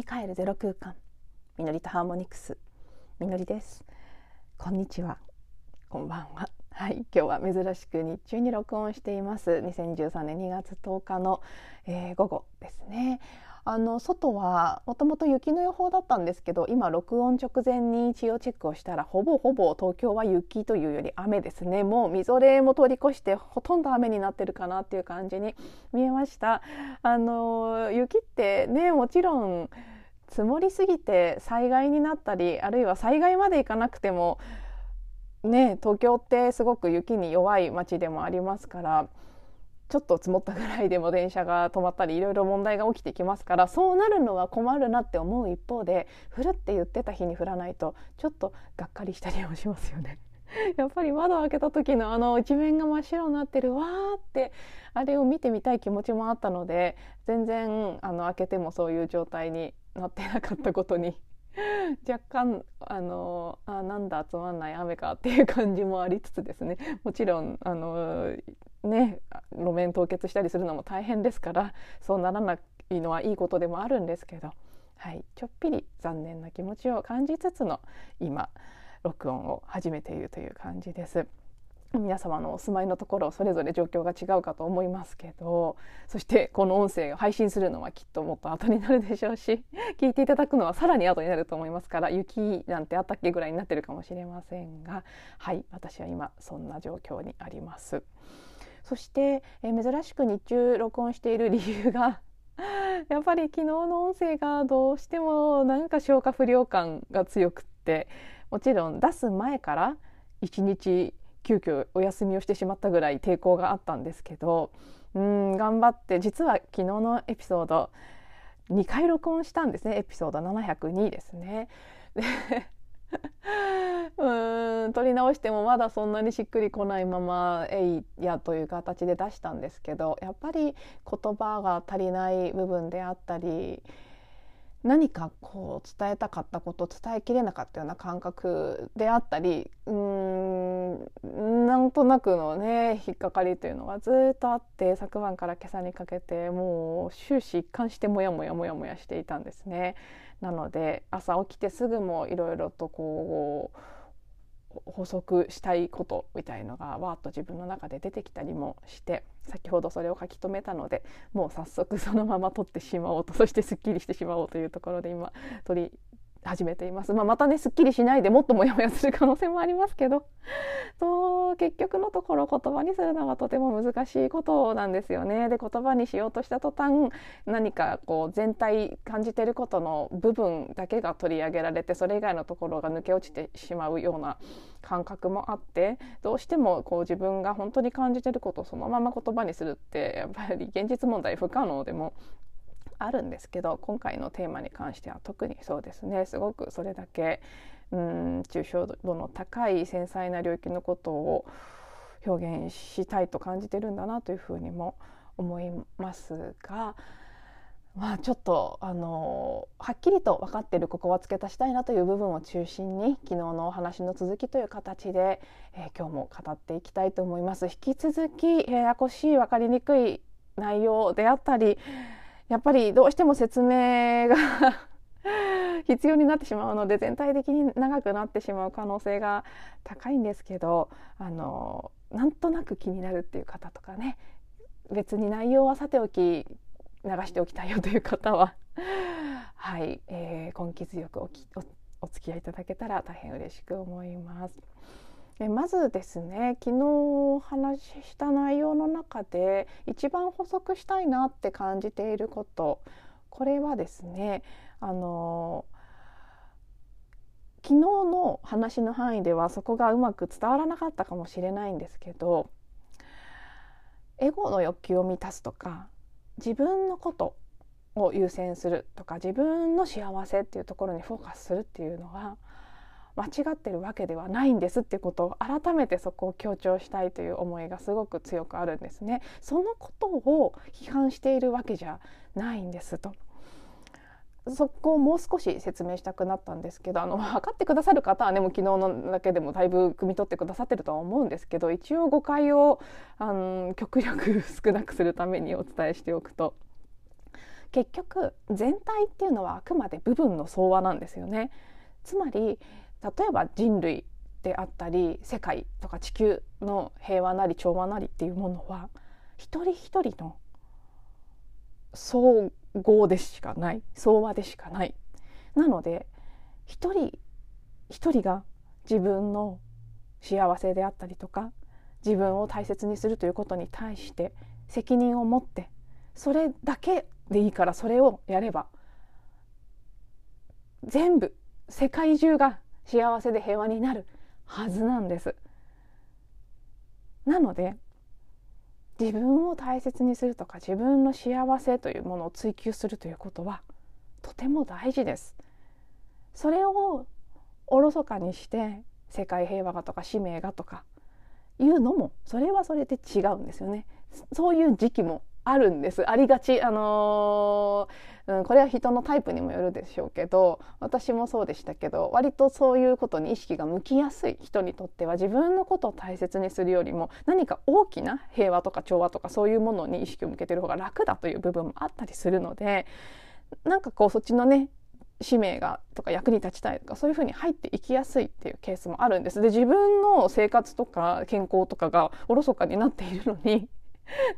に帰るゼロ空間。みのりとハーモニクス。みのりです。こんにちは。こんばんは。はい。今日は珍しく日中に録音しています。2013年2月10日の、えー、午後ですね。あの外はもともと雪の予報だったんですけど今録音直前に一応チェックをしたらほぼほぼ東京は雪というより雨ですね。もうみぞれも通り越してほとんど雨になってるかなっていう感じに見えました。あの雪ってねもちろん積もりすぎて災害になったりあるいは災害まで行かなくてもね東京ってすごく雪に弱い街でもありますからちょっと積もったぐらいでも電車が止まったりいろいろ問題が起きてきますからそうなるのは困るなって思う一方で降るって言ってた日に降らないとちょっとがっかりしたりもしますよね。やっぱり窓を開けた時のあの一面が真っ白になってるわーってあれを見てみたい気持ちもあったので全然あの開けてもそういう状態になってなかったことに。若干あのあなんだつまんない雨かっていう感じもありつつですね。もちろんあのね路面凍結したりするのも大変ですからそうならないのはいいことでもあるんですけど、はい、ちょっぴり残念な気持ちを感じつつの今録音を始めているという感じです。皆様のお住まいのところそれぞれ状況が違うかと思いますけどそしてこの音声を配信するのはきっともっと後になるでしょうし 聞いていただくのはさらに後になると思いますから雪なんてあったっけぐらいになってるかもしれませんがはい私は今そんな状況にあります。そして、えー、珍しく日中録音している理由が やっぱり昨日の音声がどうしてもなんか消化不良感が強くってもちろん出す前から一日急遽お休みをしてしまったぐらい抵抗があったんですけどうん頑張って実は昨日のエピソード2回録音したんですねエピソード702ですね。うん撮り直してもまだそんなにしっくりこないまま「えいや」という形で出したんですけどやっぱり言葉が足りない部分であったり何かこう伝えたかったこと伝えきれなかったような感覚であったりうんなんとなくのね引っかかりというのがずっとあって昨晩から今朝にかけてもう終始一貫してモヤモヤモヤモヤしていたんですね。なので朝起きてすぐもいろいろとこう補足したいことみたいのがわーっと自分の中で出てきたりもして先ほどそれを書き留めたのでもう早速そのまま撮ってしまおうとそしてすっきりしてしまおうというところで今撮り始めています、まあ、またねすっきりしないでもっとモヤモヤする可能性もありますけど と結局のところ言葉にするのがとても難しいことなんですよね。で言葉にしようとした途端何かこう全体感じてることの部分だけが取り上げられてそれ以外のところが抜け落ちてしまうような感覚もあってどうしてもこう自分が本当に感じてることをそのまま言葉にするってやっぱり現実問題不可能でもあるんですけど今回のテーマに関しては特にそうですねすごくそれだけうん抽象度の高い繊細な領域のことを表現したいと感じてるんだなというふうにも思いますが。まあ、ちょっとあのはっきりと分かっているここは付け足したいなという部分を中心に昨日のお話の続きという形で、えー、今日も語っていきたいと思います。引き続きややこしい分かりにくい内容であったりやっぱりどうしても説明が 必要になってしまうので全体的に長くなってしまう可能性が高いんですけどあのなんとなく気になるっていう方とかね別に内容はさておき流しておきたいよという方は はい、えー、根気強くおきおお付き合いいただけたら大変嬉しく思います。でまずですね昨日お話しした内容の中で一番補足したいなって感じていること。これはですねあの昨日の話の範囲ではそこがうまく伝わらなかったかもしれないんですけどエゴの欲求を満たすとか自分のことを優先するとか自分の幸せっていうところにフォーカスするっていうのは間違ってるわけではないんですっていうことを改めてそこを強調したいという思いがすごく強くあるんですね。そのことを批判しているわけじゃないんですと。そこをもう少し説明したくなったんですけどあの分かってくださる方はねもう昨日のだけでもだいぶ汲み取ってくださってるとは思うんですけど一応誤解をあの極力少なくするためにお伝えしておくと結局全体っていうのはあくまで部分の相和なんですよね。つまり例えば人類であったり世界とか地球の平和なり調和なりっていうものは一人一人の総合でしかない。相和でしかない。なので一人一人が自分の幸せであったりとか自分を大切にするということに対して責任を持ってそれだけでいいからそれをやれば全部世界中が幸せで平和になるはずなんです。なので自分を大切にするとか自分の幸せというものを追求するということはとても大事です。それをおろそかにして世界平和がとか使命がとかいうのもそれはそれで違うんですよね。そういう時期もあるんですありがちあのー、うん、これは人のタイプにもよるでしょうけど私もそうでしたけど割とそういうことに意識が向きやすい人にとっては自分のことを大切にするよりも何か大きな平和とか調和とかそういうものに意識を向けてる方が楽だという部分もあったりするのでなんかこうそっちのね使命がとか役に立ちたいとかそういうふうに入っていきやすいっていうケースもあるんです。で自分の生活とか健康とかがおろそかになっているのに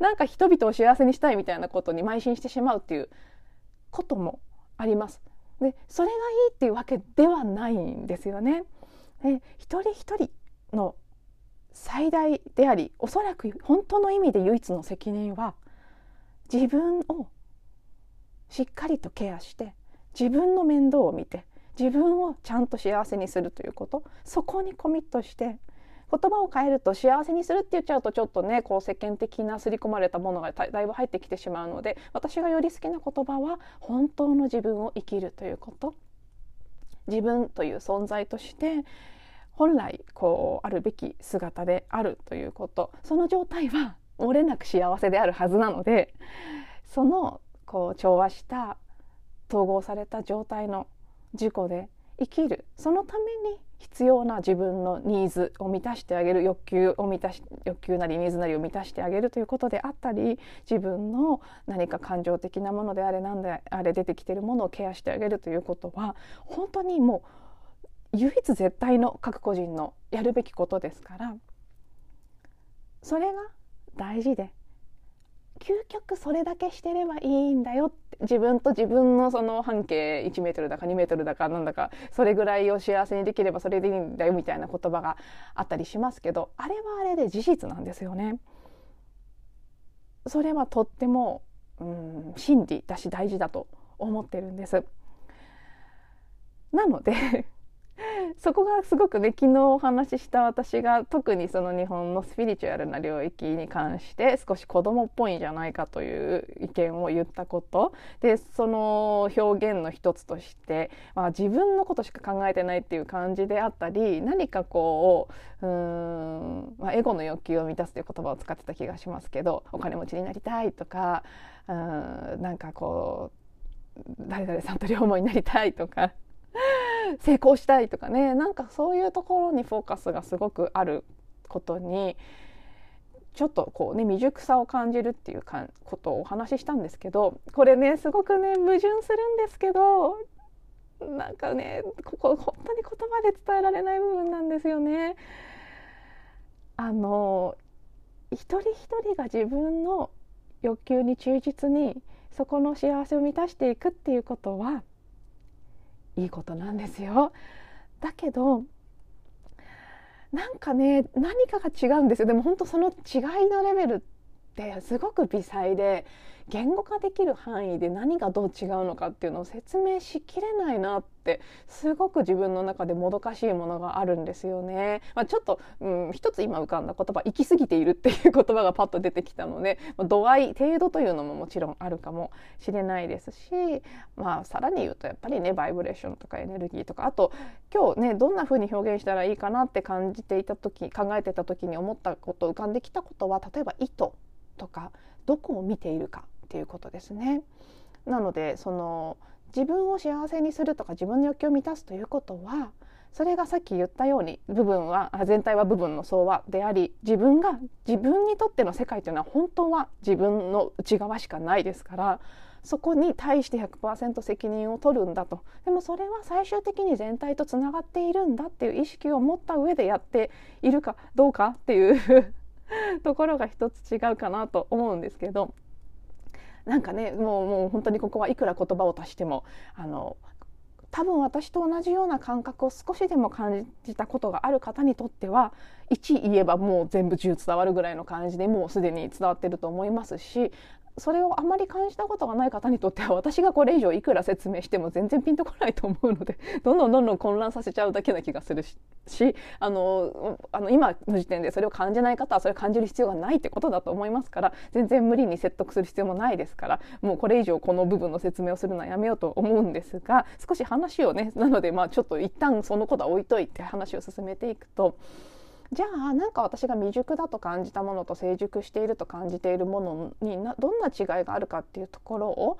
なんか人々を幸せにしたいみたいなことに邁進してしまうっていうこともあります。でそれがいいっていうわけではないんですよね。で一人一人の最大でありおそらく本当の意味で唯一の責任は自分をしっかりとケアして自分の面倒を見て自分をちゃんと幸せにするということそこにコミットして言葉を変えると幸せにするって言っちゃうとちょっとねこう世間的な刷り込まれたものがだいぶ入ってきてしまうので私がより好きな言葉は本当の自分を生きるということ。自分という存在として本来こうあるべき姿であるということ。その状態は漏れなく幸せであるはずなのでそのこう調和した統合された状態の自己で生きる。そのために必要な自分のニーズを満たしてあげる欲求を満たし欲求なりニーズなりを満たしてあげるということであったり自分の何か感情的なものであれ何であれ出てきてるものをケアしてあげるということは本当にもう唯一絶対の各個人のやるべきことですからそれが大事で究極それだけしてればいいんだよって自分と自分のその半径1メートルだか2メートルだかなんだかそれぐらいを幸せにできればそれでいいんだよみたいな言葉があったりしますけどあれはあれで事実なんですよね。それはとってもうん真理だし大事だと思ってるんです。なのでそこがすごくね昨日お話しした私が特にその日本のスピリチュアルな領域に関して少し子供っぽいんじゃないかという意見を言ったことでその表現の一つとして、まあ、自分のことしか考えてないっていう感じであったり何かこううん、まあ、エゴの欲求を満たすという言葉を使ってた気がしますけどお金持ちになりたいとかうんなんかこう誰々さんと両思いになりたいとか 成功したいとかねなんかそういうところにフォーカスがすごくあることにちょっとこうね未熟さを感じるっていうかことをお話ししたんですけどこれねすごくね矛盾するんですけどなんかねここ本当に言葉で伝えられない部分なんですよね。あの一人一人が自分の欲求に忠実にそこの幸せを満たしていくっていうことはいいことなんですよ。だけどなんかね何かが違うんですよでも本当その違いのレベルってすごく微細で言語化できる範囲で何がどう違うのかっていうのを説明しきれないなってすごく自分の中でもどかしいものがあるんですよね。まあ、ちょっと、うん、一つ今浮かんだ言葉「行き過ぎている」っていう言葉がパッと出てきたので、度合い程度というのももちろんあるかもしれないですし、まあ、さらに言うとやっぱりねバイブレーションとかエネルギーとかあと今日ねどんな風に表現したらいいかなって感じていた時考えてた時に思ったこと浮かんできたことは例えば糸とかどこを見ているかっていうことですね。なのでその自分を幸せにするとか自分の欲求を満たすということはそれがさっき言ったように部分は全体は部分の相和であり自分が自分にとっての世界というのは本当は自分の内側しかないですからそこに対して100%責任を取るんだとでもそれは最終的に全体とつながっているんだっていう意識を持った上でやっているかどうかっていう ところが一つ違うかなと思うんですけどなんかねもうもう本当にここはいくら言葉を足してもあの多分私と同じような感覚を少しでも感じたことがある方にとっては1言えばもう全部10伝わるぐらいの感じでもうすでに伝わってると思いますしそれをあまり感じたことがない方にとっては私がこれ以上いくら説明しても全然ピンとこないと思うので どんどんどんどん混乱させちゃうだけな気がするしあのあの今の時点でそれを感じない方はそれを感じる必要がないってことだと思いますから全然無理に説得する必要もないですからもうこれ以上この部分の説明をするのはやめようと思うんですが少し話をねなのでまあちょっと一旦そのことは置いといて話を進めていくと。じゃあなんか私が未熟だと感じたものと成熟していると感じているものにどんな違いがあるかっていうところを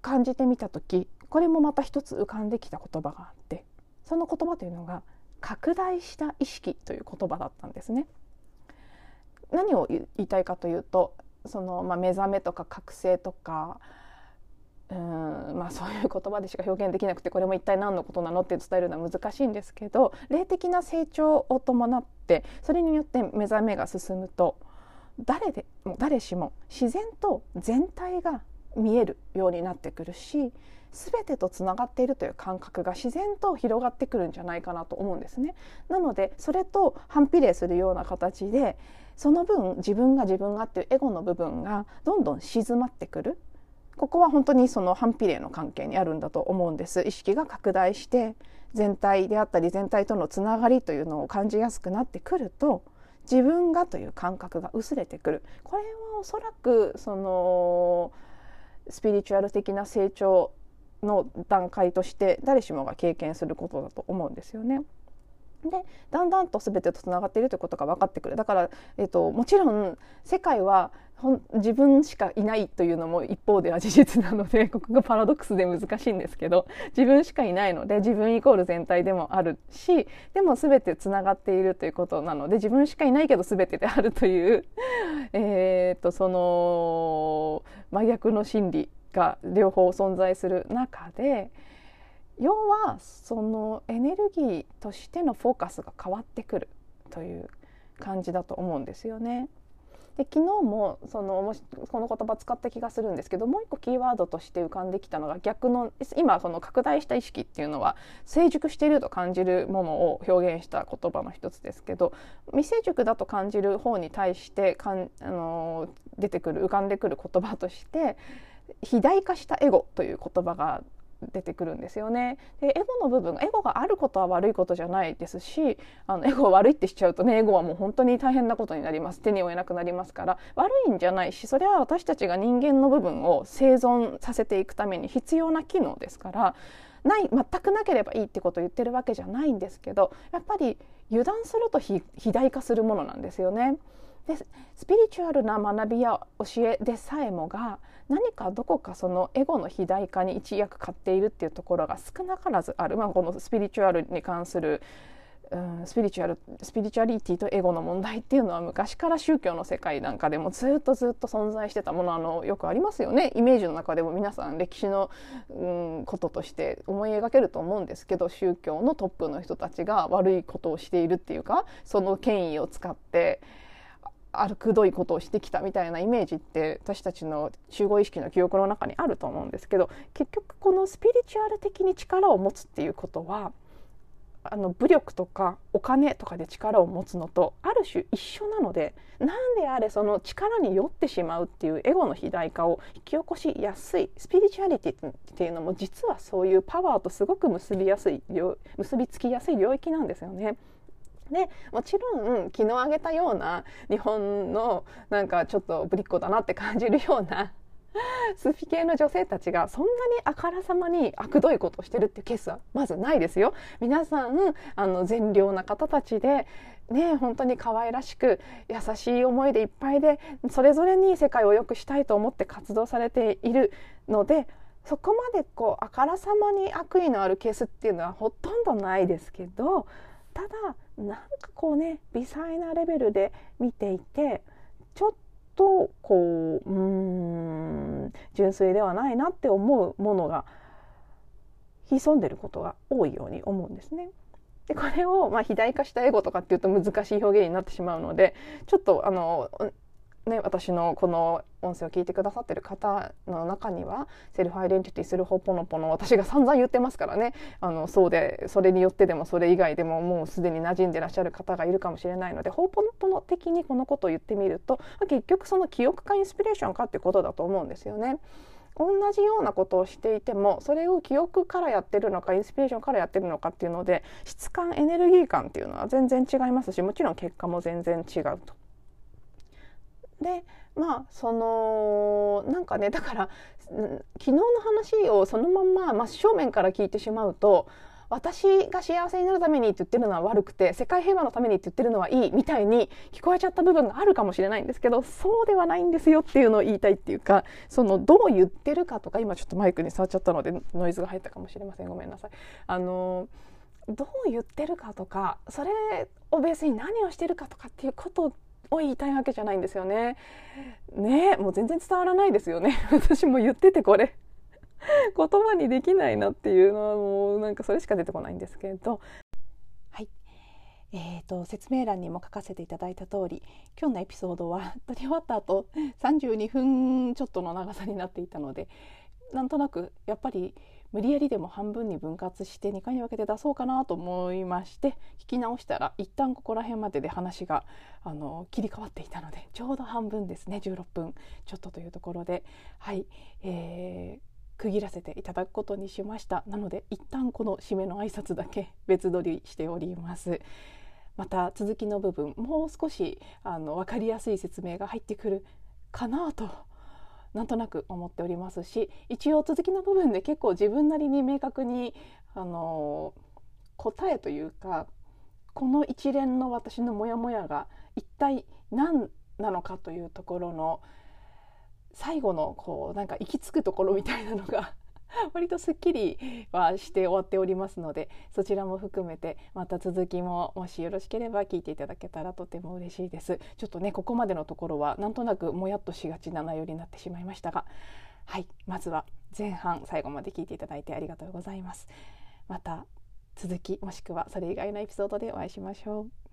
感じてみた時これもまた一つ浮かんできた言葉があってその言葉というのが拡大した意識という言葉だったんですね。何を言いたいかというとその、まあ、目覚めとか覚醒とかうんまあ、そういう言葉でしか表現できなくてこれも一体何のことなのって伝えるのは難しいんですけど霊的な成長を伴ってそれによって目覚めが進むと誰でも誰しも自然と全体が見えるようになってくるし全てとつながっているという感覚が自然と広がってくるんじゃないかなと思うんですね。なのでそれと反比例するような形でその分自分が自分がっていうエゴの部分がどんどん静まってくるここは本当にその反比例の関係にあるんだと思うんです意識が拡大して全体であったり全体とのつながりというのを感じやすくなってくると自分がという感覚が薄れてくるこれはおそらくそのスピリチュアル的な成長の段階として誰しもが経験することだと思うんですよね。でだんだんと全てとつながっているということが分かってくるだから、えーと、もちろん世界は自分しかいないというのも一方では事実なので ここがパラドックスで難しいんですけど自分しかいないので自分イコール全体でもあるしでも全てつながっているということなので自分しかいないけど全てであるという えとその真逆の心理が両方存在する中で。要はそのエネルギーとしてのフォーカスが変わってくるという感じだと思うんですよね。で昨日もそのこの言葉使った気がするんですけどもう一個キーワードとして浮かんできたのが逆の今その拡大した意識っていうのは成熟していると感じるものを表現した言葉の一つですけど未成熟だと感じる方に対してかんあの出てくる浮かんでくる言葉として肥大化したエゴという言葉が出てくるんですよね。でエゴの部分エゴがあることは悪いことじゃないですしあのエゴ悪いってしちゃうとねエゴはもう本当に大変なことになります手に負えなくなりますから悪いんじゃないしそれは私たちが人間の部分を生存させていくために必要な機能ですからない全くなければいいってことを言ってるわけじゃないんですけどやっぱり油断すると肥大化するものなんですよね。でスピリチュアルな学びや教えでさえもが何かどこかそのエゴの肥大化に一役買っているっていうところが少なからずある、まあ、このスピリチュアルに関するうん、スピリチュアルスピリチュアリティとエゴの問題っていうのは昔から宗教の世界なんかでもずっとずっと存在してたものあのよくありますよね。イメージの中でも皆さん歴史の、うん、こととして思い描けると思うんですけど宗教のトップの人たちが悪いことをしているっていうかその権威を使ってあるくどいことをしてきたみたいなイメージって私たちの集合意識の記憶の中にあると思うんですけど結局このスピリチュアル的に力を持つっていうことはあの武力とかお金とかで力を持つのとある種一緒なので何であれその力に酔ってしまうっていうエゴの肥大化を引き起こしやすいスピリチュアリティっていうのも実はそういうパワーとすごく結びやすい結びつきやすい領域なんですよね。でもちろん昨日挙げたような日本のなんかちょっとぶりっ子だなって感じるようなスフィ系の女性たちがそんなにあからさまに悪どいことをしてるっていうケースはまずないですよ。皆さんあの善良な方たちでね本当に可愛らしく優しい思いでいっぱいでそれぞれに世界を良くしたいと思って活動されているのでそこまでこうあからさまに悪意のあるケースっていうのはほとんどないですけどただなんかこうね微細なレベルで見ていてちょっとこううん純粋ではないなって思うものが潜んでることが多いように思うんですね。でこれをまあ肥大化したエゴとかっていうと難しい表現になってしまうのでちょっとあのね、私のこの音声を聞いてくださってる方の中にはセルフアイデンティティするほぽのぽの私が散々言ってますからねあのそうでそれによってでもそれ以外でももうすでに馴染んでらっしゃる方がいるかもしれないのでほぽのぽの的にこのことを言ってみると結局その記憶かインスピレーションかってことだと思うんですよね。同じようなことをしていてもそれを記憶からやってるのかインスピレーションからやってるのかっていうので質感エネルギー感っていうのは全然違いますしもちろん結果も全然違うと。でまあそのなんかねだから昨日の話をそのまんま真正面から聞いてしまうと私が幸せになるためにって言ってるのは悪くて世界平和のためにって言ってるのはいいみたいに聞こえちゃった部分があるかもしれないんですけどそうではないんですよっていうのを言いたいっていうかそのどう言ってるかとか今ちょっとマイクに触っちゃったのでノイズが入ったかもしれませんごめんなさい。あのどう言ってるかとかそれをベースに何をしてるかとかっていうことを言いたいわけじゃないんですよね。ねもう全然伝わらないですよね。私も言っててこれ 言葉にできないなっていうのはもうなんかそれしか出てこないんですけど。はい。えーと、説明欄にも書かせていただいた通り今日のエピソードは 撮り終わった後32分ちょっとの長さになっていたのでなんとなくやっぱり無理やりでも半分に分割して2回に分けて出そうかなと思いまして聞き直したら一旦ここら辺までで話があの切り替わっていたのでちょうど半分ですね。16分。ちょっとというところで。はい、えー、区切らせていただくことにしました。なので一旦この締めの挨拶だけ 別撮りしております。また続きの部分もう少しあの分かりやすい説明が入ってくるかなとなんとなく思っておりますし一応続きの部分で結構自分なりに明確にあの答えというかこの一連の私のモヤモヤが一体何なのかというところの最後のこうなんか行き着くところみたいなのが 割とすっきりはして終わっておりますのでそちらも含めてまた続きももしよろしければ聞いていただけたらとても嬉しいです。ちょっとねここまでのところはなんとなくもやっとしがちな内容になってしまいましたが。はい。まずは前半最後まで聞いていただいてありがとうございます。また続きもしくはそれ以外のエピソードでお会いしましょう。